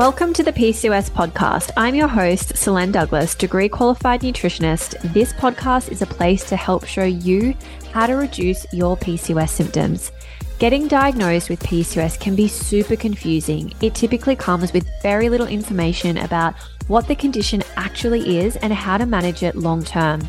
Welcome to the PCOS podcast. I'm your host, Solaine Douglas, degree qualified nutritionist. This podcast is a place to help show you how to reduce your PCOS symptoms. Getting diagnosed with PCOS can be super confusing. It typically comes with very little information about what the condition actually is and how to manage it long term.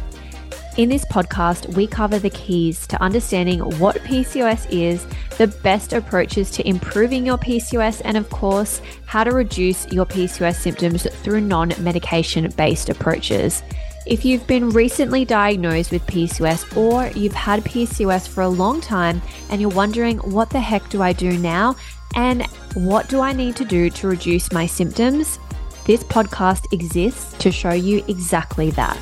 In this podcast, we cover the keys to understanding what PCOS is, the best approaches to improving your PCOS, and of course, how to reduce your PCOS symptoms through non medication based approaches. If you've been recently diagnosed with PCOS or you've had PCOS for a long time and you're wondering, what the heck do I do now? And what do I need to do to reduce my symptoms? This podcast exists to show you exactly that.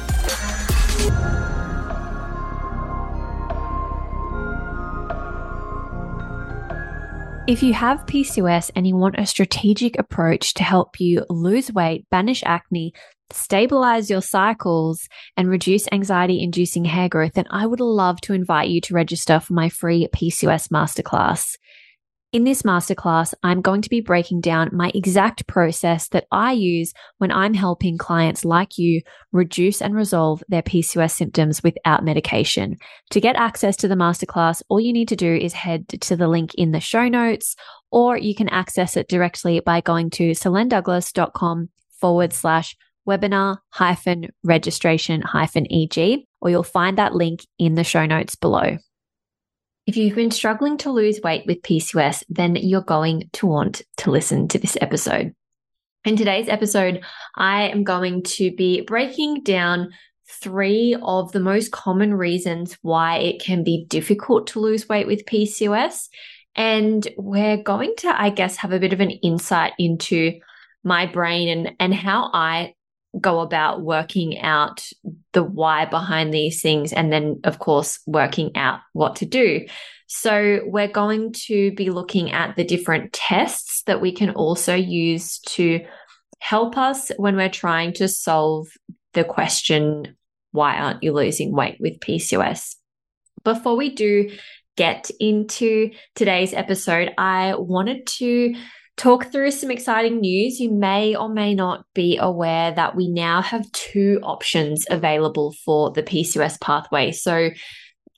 If you have PCOS and you want a strategic approach to help you lose weight, banish acne, stabilize your cycles, and reduce anxiety inducing hair growth, then I would love to invite you to register for my free PCOS masterclass. In this masterclass, I'm going to be breaking down my exact process that I use when I'm helping clients like you reduce and resolve their PCOS symptoms without medication. To get access to the masterclass, all you need to do is head to the link in the show notes, or you can access it directly by going to solainedouglas.com forward slash webinar hyphen registration hyphen EG, or you'll find that link in the show notes below. If you've been struggling to lose weight with PCOS, then you're going to want to listen to this episode. In today's episode, I am going to be breaking down three of the most common reasons why it can be difficult to lose weight with PCOS. And we're going to, I guess, have a bit of an insight into my brain and, and how I go about working out the why behind these things and then of course working out what to do. So we're going to be looking at the different tests that we can also use to help us when we're trying to solve the question why aren't you losing weight with PCOS before we do get into today's episode i wanted to talk through some exciting news. You may or may not be aware that we now have two options available for the PCOS pathway. So,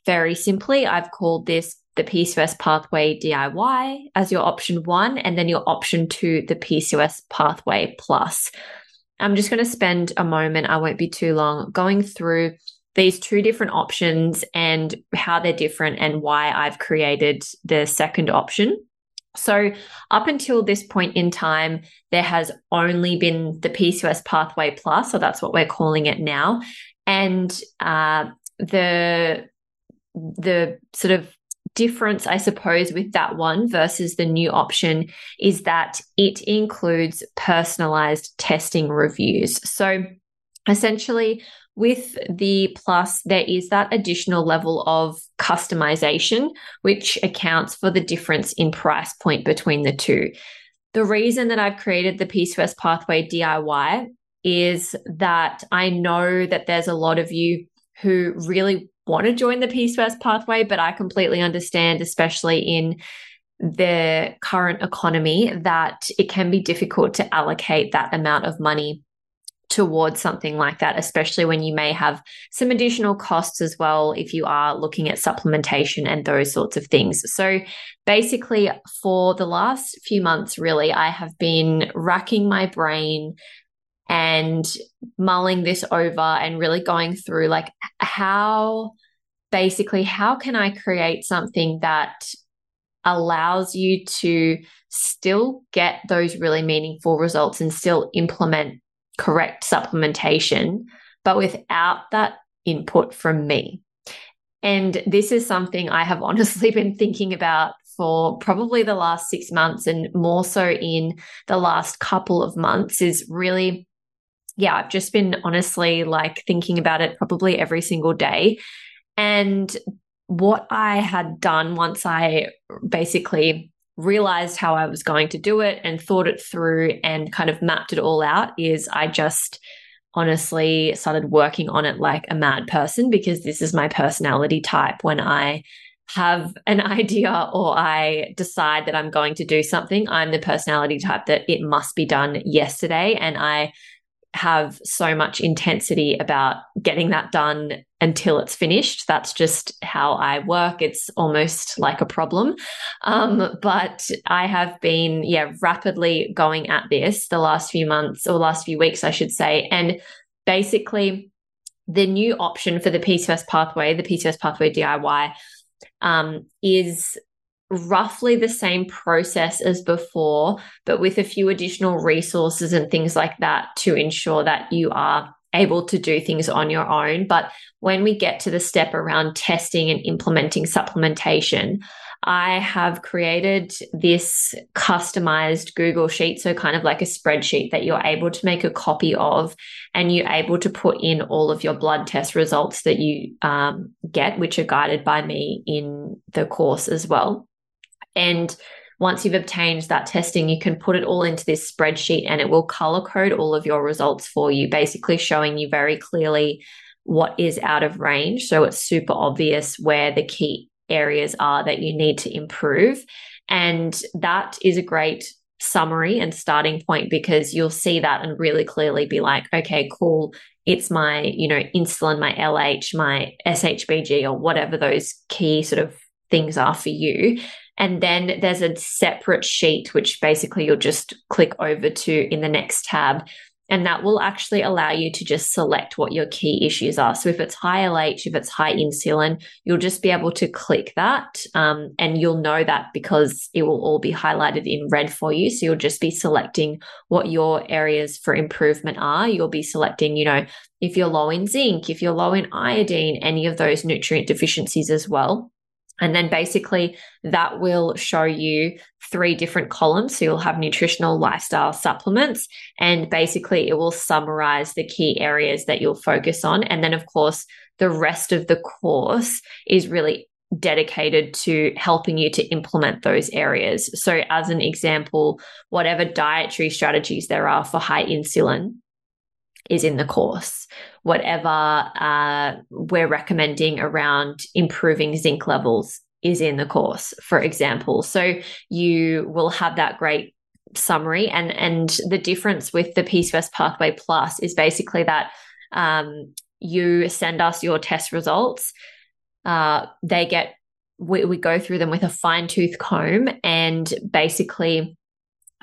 very simply, I've called this the PCOS pathway DIY as your option one, and then your option two, the PCOS pathway plus. I'm just going to spend a moment, I won't be too long, going through these two different options and how they're different and why I've created the second option. So, up until this point in time, there has only been the PCOS pathway plus, so that's what we're calling it now, and uh, the the sort of difference, I suppose, with that one versus the new option is that it includes personalized testing reviews. So, essentially, with the plus, there is that additional level of customization, which accounts for the difference in price point between the two. The reason that I've created the PCOS Pathway DIY is that I know that there's a lot of you who really want to join the PCOS pathway, but I completely understand, especially in the current economy, that it can be difficult to allocate that amount of money towards something like that, especially when you may have some additional costs as well if you are looking at supplementation and those sorts of things. So, basically, for the last few months, really, I have been racking my brain and mulling this over and really going through like how basically how can I create something that allows you to still get those really meaningful results and still implement correct supplementation, but without that input from me. And this is something I have honestly been thinking about for probably the last six months and more so in the last couple of months is really, yeah, I've just been honestly like thinking about it probably every single day. And what I had done once I basically realized how I was going to do it and thought it through and kind of mapped it all out is I just honestly started working on it like a mad person because this is my personality type when I have an idea or I decide that I'm going to do something, I'm the personality type that it must be done yesterday. And I have so much intensity about getting that done until it's finished. That's just how I work. It's almost like a problem. Um, but I have been, yeah, rapidly going at this the last few months or last few weeks, I should say. And basically, the new option for the PCOS pathway, the PCOS pathway DIY, um, is roughly the same process as before, but with a few additional resources and things like that to ensure that you are able to do things on your own. But when we get to the step around testing and implementing supplementation, I have created this customized Google Sheet. So, kind of like a spreadsheet that you're able to make a copy of, and you're able to put in all of your blood test results that you um, get, which are guided by me in the course as well. And once you've obtained that testing, you can put it all into this spreadsheet and it will color code all of your results for you, basically showing you very clearly what is out of range. So it's super obvious where the key areas are that you need to improve. And that is a great summary and starting point because you'll see that and really clearly be like, okay, cool. It's my, you know, insulin, my LH, my SHBG, or whatever those key sort of things are for you. And then there's a separate sheet, which basically you'll just click over to in the next tab. And that will actually allow you to just select what your key issues are. So if it's high LH, if it's high insulin, you'll just be able to click that. Um, and you'll know that because it will all be highlighted in red for you. So you'll just be selecting what your areas for improvement are. You'll be selecting, you know, if you're low in zinc, if you're low in iodine, any of those nutrient deficiencies as well. And then basically that will show you three different columns. So you'll have nutritional lifestyle supplements and basically it will summarize the key areas that you'll focus on. And then of course, the rest of the course is really dedicated to helping you to implement those areas. So as an example, whatever dietary strategies there are for high insulin, is in the course. Whatever uh, we're recommending around improving zinc levels is in the course, for example. So you will have that great summary and and the difference with the PCOS pathway plus is basically that um, you send us your test results uh, they get we, we go through them with a fine tooth comb and basically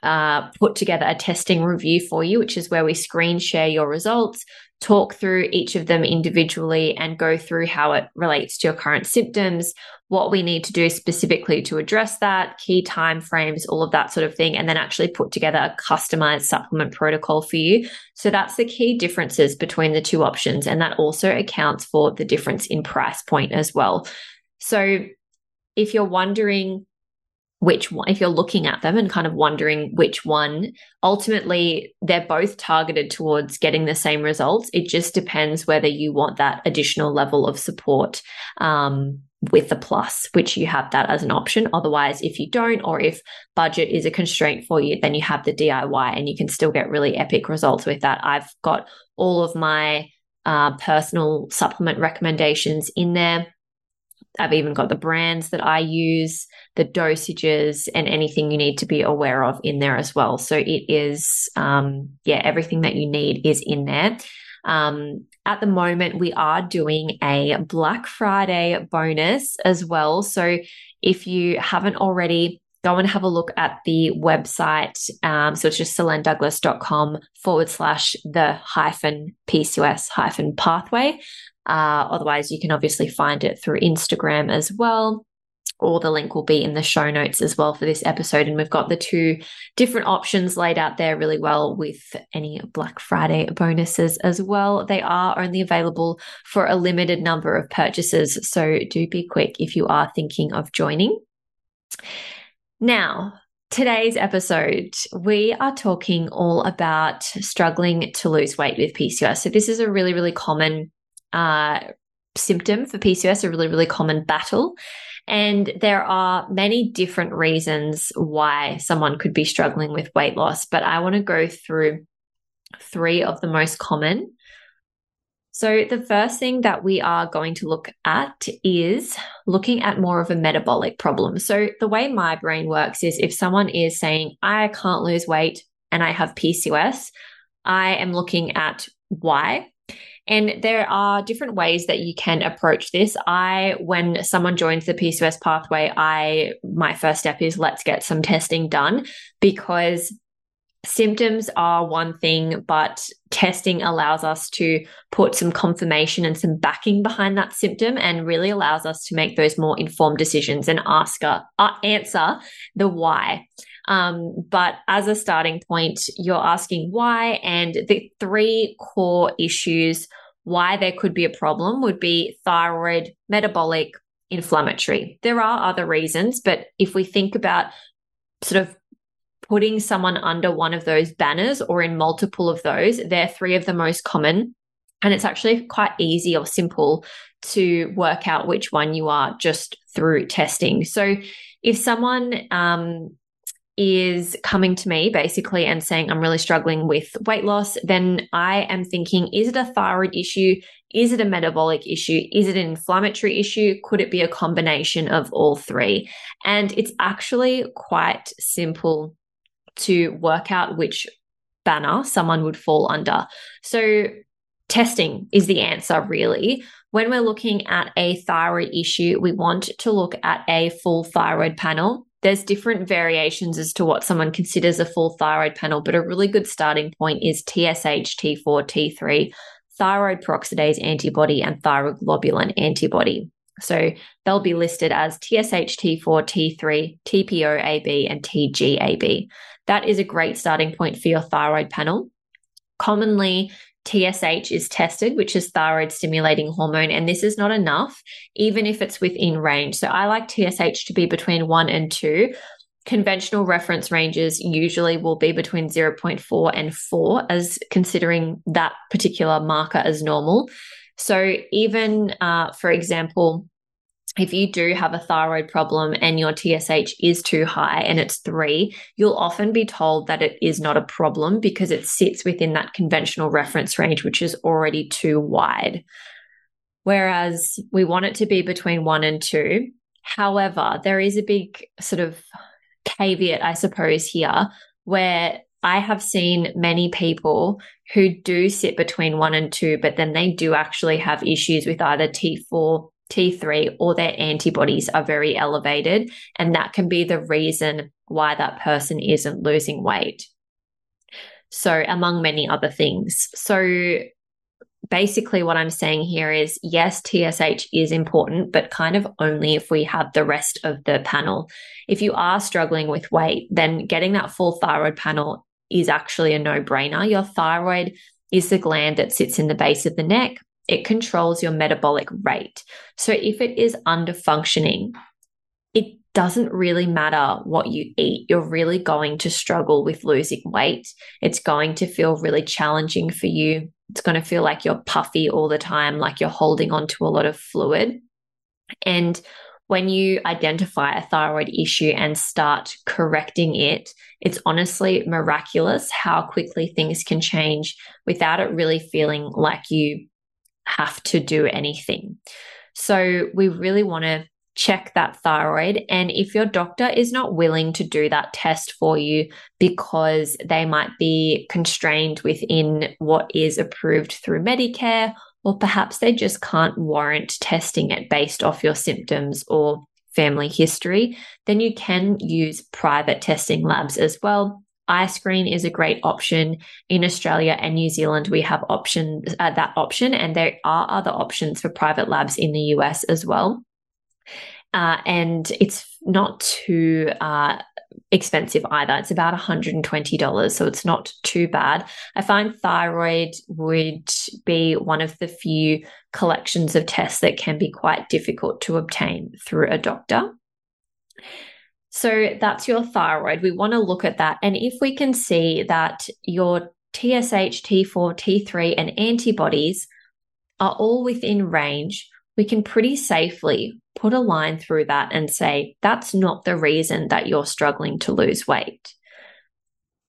uh, put together a testing review for you, which is where we screen share your results, talk through each of them individually, and go through how it relates to your current symptoms, what we need to do specifically to address that, key time frames, all of that sort of thing, and then actually put together a customized supplement protocol for you. So that's the key differences between the two options. And that also accounts for the difference in price point as well. So if you're wondering, which one, if you're looking at them and kind of wondering which one, ultimately they're both targeted towards getting the same results. It just depends whether you want that additional level of support um, with the plus, which you have that as an option. Otherwise, if you don't, or if budget is a constraint for you, then you have the DIY and you can still get really epic results with that. I've got all of my uh, personal supplement recommendations in there I've even got the brands that I use, the dosages, and anything you need to be aware of in there as well. So it is, um, yeah, everything that you need is in there. Um, at the moment, we are doing a Black Friday bonus as well. So if you haven't already, go and have a look at the website. Um, so it's just solainedouglas.com forward slash the hyphen PCOS hyphen pathway. Uh, otherwise, you can obviously find it through Instagram as well. Or the link will be in the show notes as well for this episode. And we've got the two different options laid out there really well with any Black Friday bonuses as well. They are only available for a limited number of purchases. So do be quick if you are thinking of joining. Now, Today's episode, we are talking all about struggling to lose weight with PCOS. So, this is a really, really common uh, symptom for PCOS, a really, really common battle. And there are many different reasons why someone could be struggling with weight loss, but I want to go through three of the most common. So, the first thing that we are going to look at is looking at more of a metabolic problem. So, the way my brain works is if someone is saying, I can't lose weight and I have PCOS, I am looking at why. And there are different ways that you can approach this. I, when someone joins the PCOS pathway, I, my first step is let's get some testing done because symptoms are one thing, but testing allows us to put some confirmation and some backing behind that symptom and really allows us to make those more informed decisions and ask, uh, answer the why. Um, but as a starting point, you're asking why, and the three core issues why there could be a problem would be thyroid, metabolic, inflammatory. There are other reasons, but if we think about sort of putting someone under one of those banners or in multiple of those, they're three of the most common. And it's actually quite easy or simple to work out which one you are just through testing. So if someone um, is coming to me basically and saying, I'm really struggling with weight loss, then I am thinking, is it a thyroid issue? Is it a metabolic issue? Is it an inflammatory issue? Could it be a combination of all three? And it's actually quite simple to work out which banner someone would fall under. So, testing is the answer, really. When we're looking at a thyroid issue, we want to look at a full thyroid panel. There's different variations as to what someone considers a full thyroid panel, but a really good starting point is TSH, T4, T3, thyroid peroxidase antibody, and thyroglobulin antibody. So they'll be listed as TSH, T4, T3, TPOAB, and TGAB. That is a great starting point for your thyroid panel. Commonly, TSH is tested, which is thyroid stimulating hormone, and this is not enough, even if it's within range. So I like TSH to be between one and two. Conventional reference ranges usually will be between 0.4 and 4, as considering that particular marker as normal. So, even uh, for example, if you do have a thyroid problem and your TSH is too high and it's three, you'll often be told that it is not a problem because it sits within that conventional reference range, which is already too wide. Whereas we want it to be between one and two. However, there is a big sort of caveat, I suppose, here where I have seen many people who do sit between one and two, but then they do actually have issues with either T4 T3 or their antibodies are very elevated. And that can be the reason why that person isn't losing weight. So, among many other things. So, basically, what I'm saying here is yes, TSH is important, but kind of only if we have the rest of the panel. If you are struggling with weight, then getting that full thyroid panel is actually a no brainer. Your thyroid is the gland that sits in the base of the neck it controls your metabolic rate. So if it is under functioning, it doesn't really matter what you eat. You're really going to struggle with losing weight. It's going to feel really challenging for you. It's going to feel like you're puffy all the time, like you're holding on to a lot of fluid. And when you identify a thyroid issue and start correcting it, it's honestly miraculous how quickly things can change without it really feeling like you have to do anything. So we really want to check that thyroid. And if your doctor is not willing to do that test for you because they might be constrained within what is approved through Medicare, or perhaps they just can't warrant testing it based off your symptoms or family history, then you can use private testing labs as well. iScreen is a great option in Australia and New Zealand. We have options uh, that option, and there are other options for private labs in the US as well. Uh, and it's not too uh, expensive either. It's about $120, so it's not too bad. I find thyroid would be one of the few collections of tests that can be quite difficult to obtain through a doctor. So that's your thyroid. We want to look at that. And if we can see that your TSH, T4, T3, and antibodies are all within range, we can pretty safely put a line through that and say, that's not the reason that you're struggling to lose weight.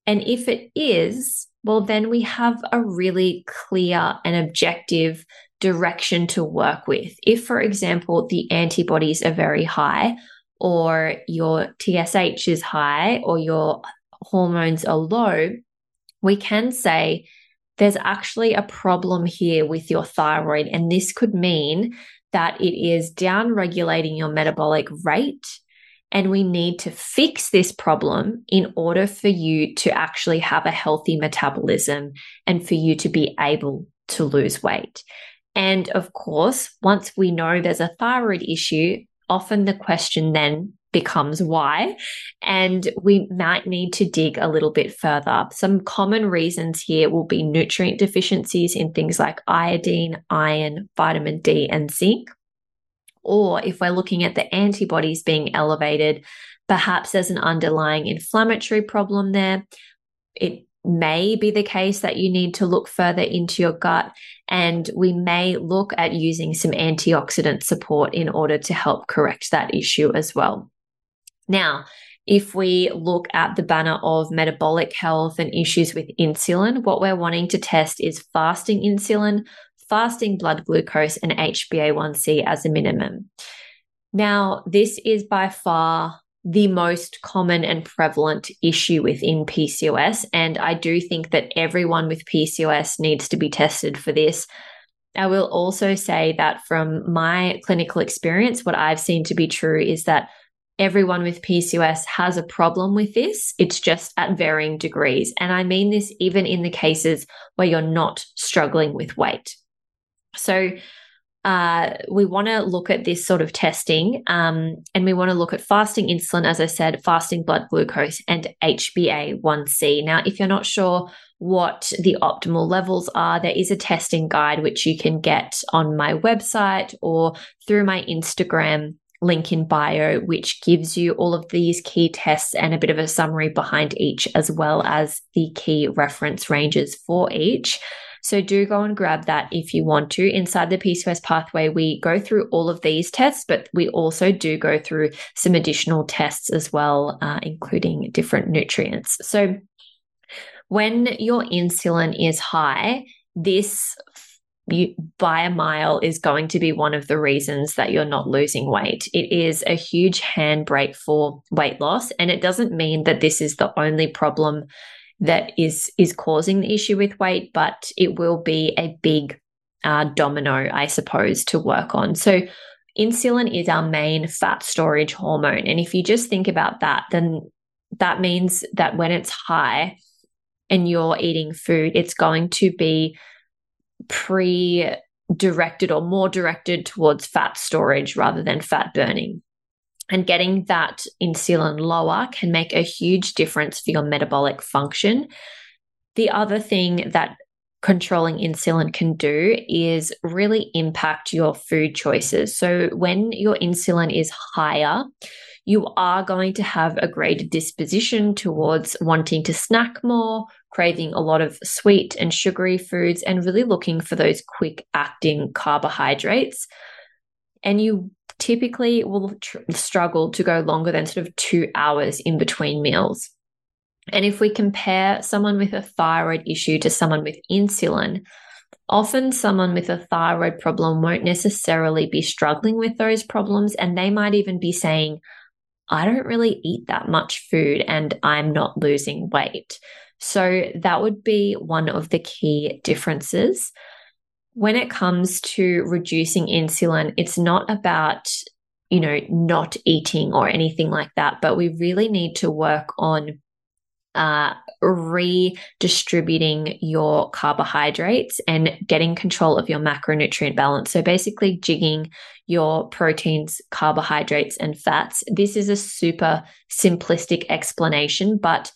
And if it is, well, then we have a really clear and objective direction to work with. If, for example, the antibodies are very high, or your TSH is high, or your hormones are low, we can say there's actually a problem here with your thyroid. And this could mean that it is down regulating your metabolic rate. And we need to fix this problem in order for you to actually have a healthy metabolism and for you to be able to lose weight. And of course, once we know there's a thyroid issue, often the question then becomes why. And we might need to dig a little bit further. Some common reasons here will be nutrient deficiencies in things like iodine, iron, vitamin D, and zinc. Or if we're looking at the antibodies being elevated, perhaps there's an underlying inflammatory problem there. It may be the case that you need to look further into your gut, and we may look at using some antioxidant support in order to help correct that issue as well. Now, if we look at the banner of metabolic health and issues with insulin, what we're wanting to test is fasting insulin, fasting blood glucose, and HbA1c as a minimum. Now, this is by far the most common and prevalent issue within PCOS. And I do think that everyone with PCOS needs to be tested for this. I will also say that from my clinical experience, what I've seen to be true is that everyone with PCOS has a problem with this. It's just at varying degrees. And I mean this even in the cases where you're not struggling with weight. So, uh, we want to look at this sort of testing um, and we want to look at fasting insulin, as I said, fasting blood glucose, and HbA1c. Now, if you're not sure what the optimal levels are, there is a testing guide which you can get on my website or through my Instagram link in bio, which gives you all of these key tests and a bit of a summary behind each, as well as the key reference ranges for each. So do go and grab that if you want to. Inside the PCOS pathway, we go through all of these tests, but we also do go through some additional tests as well, uh, including different nutrients. So when your insulin is high, this you, by a mile is going to be one of the reasons that you're not losing weight. It is a huge handbrake for weight loss. And it doesn't mean that this is the only problem that is, is causing the issue with weight, but it will be a big uh, domino, I suppose, to work on. So insulin is our main fat storage hormone. And if you just think about that, then that means that when it's high and you're eating food, it's going to be pre directed or more directed towards fat storage rather than fat burning. And getting that insulin lower can make a huge difference for your metabolic function. The other thing that controlling insulin can do is really impact your food choices. So, when your insulin is higher, you are going to have a greater disposition towards wanting to snack more, craving a lot of sweet and sugary foods, and really looking for those quick acting carbohydrates. And you typically will tr- struggle to go longer than sort of two hours in between meals. And if we compare someone with a thyroid issue to someone with insulin, often someone with a thyroid problem won't necessarily be struggling with those problems. And they might even be saying, I don't really eat that much food and I'm not losing weight. So that would be one of the key differences. When it comes to reducing insulin, it's not about, you know, not eating or anything like that, but we really need to work on uh, redistributing your carbohydrates and getting control of your macronutrient balance. So basically, jigging your proteins, carbohydrates, and fats. This is a super simplistic explanation, but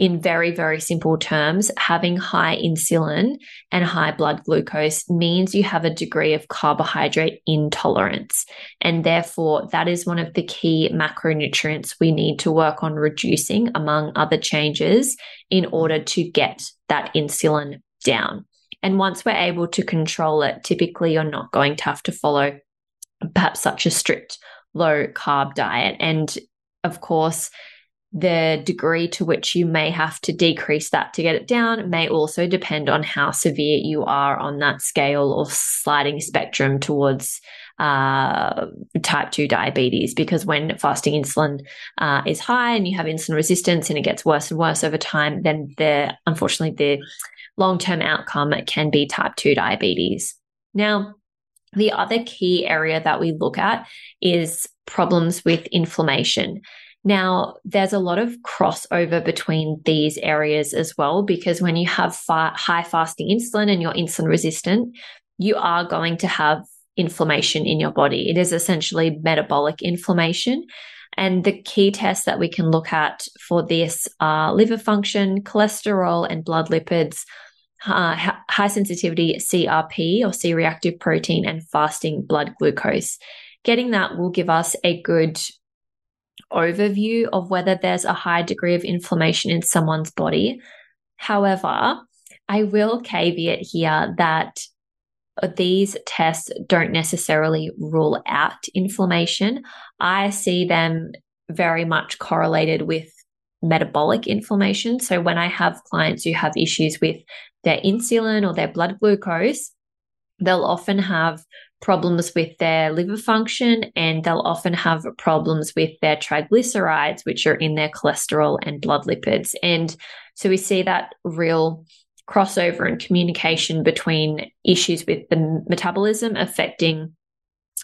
in very, very simple terms, having high insulin and high blood glucose means you have a degree of carbohydrate intolerance. And therefore, that is one of the key macronutrients we need to work on reducing, among other changes, in order to get that insulin down. And once we're able to control it, typically you're not going to have to follow perhaps such a strict low carb diet. And of course, the degree to which you may have to decrease that to get it down may also depend on how severe you are on that scale or sliding spectrum towards uh, type 2 diabetes. Because when fasting insulin uh, is high and you have insulin resistance and it gets worse and worse over time, then the unfortunately the long term outcome can be type 2 diabetes. Now, the other key area that we look at is problems with inflammation. Now, there's a lot of crossover between these areas as well, because when you have high fasting insulin and you're insulin resistant, you are going to have inflammation in your body. It is essentially metabolic inflammation. And the key tests that we can look at for this are liver function, cholesterol, and blood lipids, uh, high sensitivity CRP or C reactive protein, and fasting blood glucose. Getting that will give us a good overview of whether there's a high degree of inflammation in someone's body. However, I will caveat here that uh, these tests don't necessarily rule out inflammation. I see them very much correlated with metabolic inflammation. So when I have clients who have issues with their insulin or their blood glucose, they'll often have problems with their liver function and they'll often have problems with their triglycerides, which are in their cholesterol and blood lipids. And so we see that real crossover and communication between issues with the metabolism affecting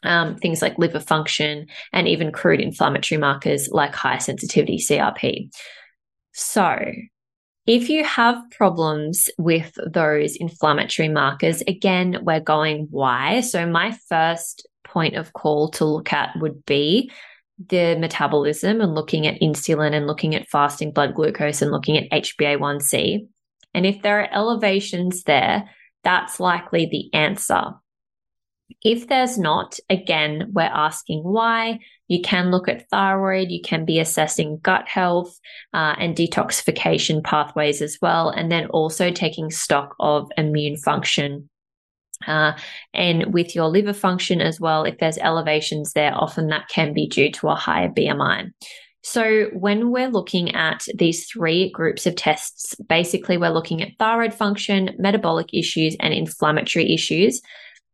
um, things like liver function and even crude inflammatory markers like high sensitivity CRP. So, if you have problems with those inflammatory markers, again, we're going why. So, my first point of call to look at would be the metabolism and looking at insulin and looking at fasting blood glucose and looking at HbA1c. And if there are elevations there, that's likely the answer. If there's not, again, we're asking why. You can look at thyroid, you can be assessing gut health uh, and detoxification pathways as well, and then also taking stock of immune function. Uh, and with your liver function as well, if there's elevations there, often that can be due to a higher BMI. So, when we're looking at these three groups of tests, basically we're looking at thyroid function, metabolic issues, and inflammatory issues.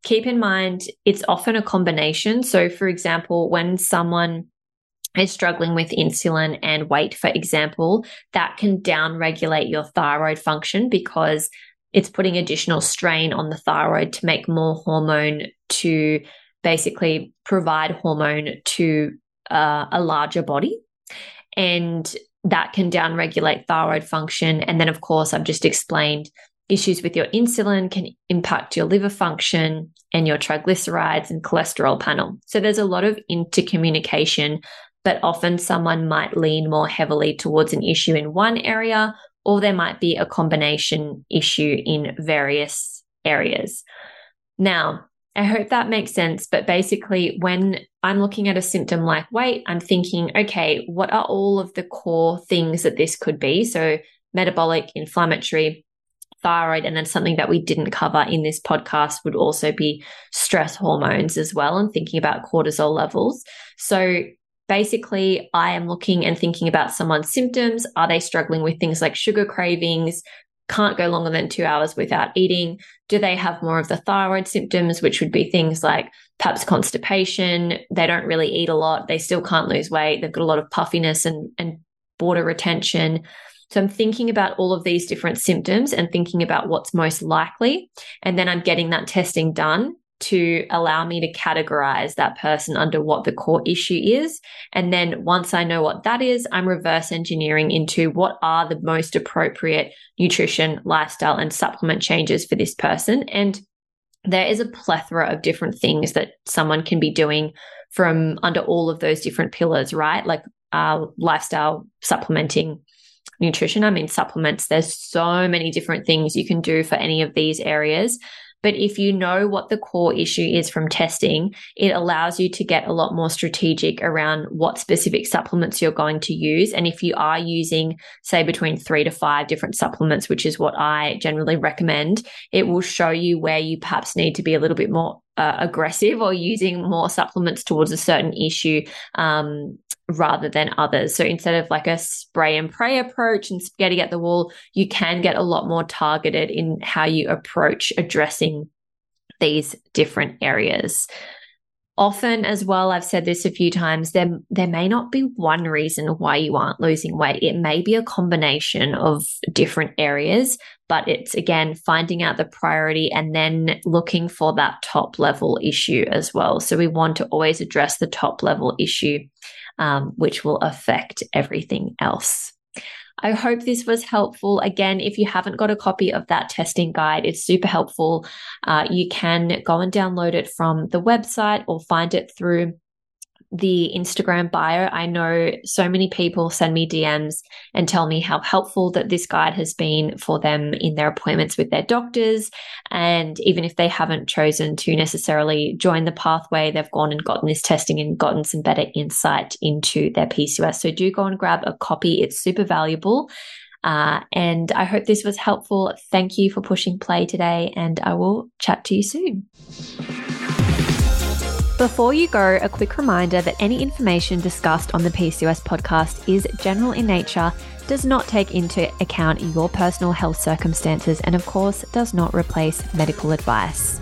Keep in mind, it's often a combination. So, for example, when someone is struggling with insulin and weight, for example, that can downregulate your thyroid function because it's putting additional strain on the thyroid to make more hormone to basically provide hormone to uh, a larger body and that can downregulate thyroid function. And then, of course, I've just explained issues with your insulin can impact your liver function and your triglycerides and cholesterol panel. So there's a lot of intercommunication, but often someone might lean more heavily towards an issue in one area, or there might be a combination issue in various areas. Now, I hope that makes sense. But basically, when I'm looking at a symptom like weight, I'm thinking, okay, what are all of the core things that this could be? So, metabolic, inflammatory, thyroid, and then something that we didn't cover in this podcast would also be stress hormones as well, and thinking about cortisol levels. So, basically, I am looking and thinking about someone's symptoms. Are they struggling with things like sugar cravings, can't go longer than two hours without eating? Do they have more of the thyroid symptoms, which would be things like perhaps constipation? They don't really eat a lot. They still can't lose weight. They've got a lot of puffiness and, and water retention. So I'm thinking about all of these different symptoms and thinking about what's most likely. And then I'm getting that testing done to allow me to categorize that person under what the core issue is. And then once I know what that is, I'm reverse engineering into what are the most appropriate nutrition, lifestyle, and supplement changes for this person. And there is a plethora of different things that someone can be doing from under all of those different pillars, right? Like uh, lifestyle, supplementing, nutrition. I mean, supplements. There's so many different things you can do for any of these areas. But if you know what the core issue is from testing, it allows you to get a lot more strategic around what specific supplements you're going to use. And if you are using, say, between three to five different supplements, which is what I generally recommend, it will show you where you perhaps need to be a little bit more uh, aggressive or using more supplements towards a certain issue um, rather than others. So instead of like a spray and pray approach and spaghetti at the wall, you can get a lot more targeted in how you approach addressing these different areas often as well i've said this a few times there there may not be one reason why you aren't losing weight it may be a combination of different areas but it's again finding out the priority and then looking for that top level issue as well so we want to always address the top level issue um, which will affect everything else I hope this was helpful. Again, if you haven't got a copy of that testing guide, it's super helpful. Uh, you can go and download it from the website or find it through the Instagram bio, I know so many people send me DMs and tell me how helpful that this guide has been for them in their appointments with their doctors. And even if they haven't chosen to necessarily join the pathway, they've gone and gotten this testing and gotten some better insight into their PCOS. So do go and grab a copy. It's super valuable. Uh, and I hope this was helpful. Thank you for pushing play today, and I will chat to you soon. Before you go, a quick reminder that any information discussed on the PCOS podcast is general in nature, does not take into account your personal health circumstances, and of course, does not replace medical advice.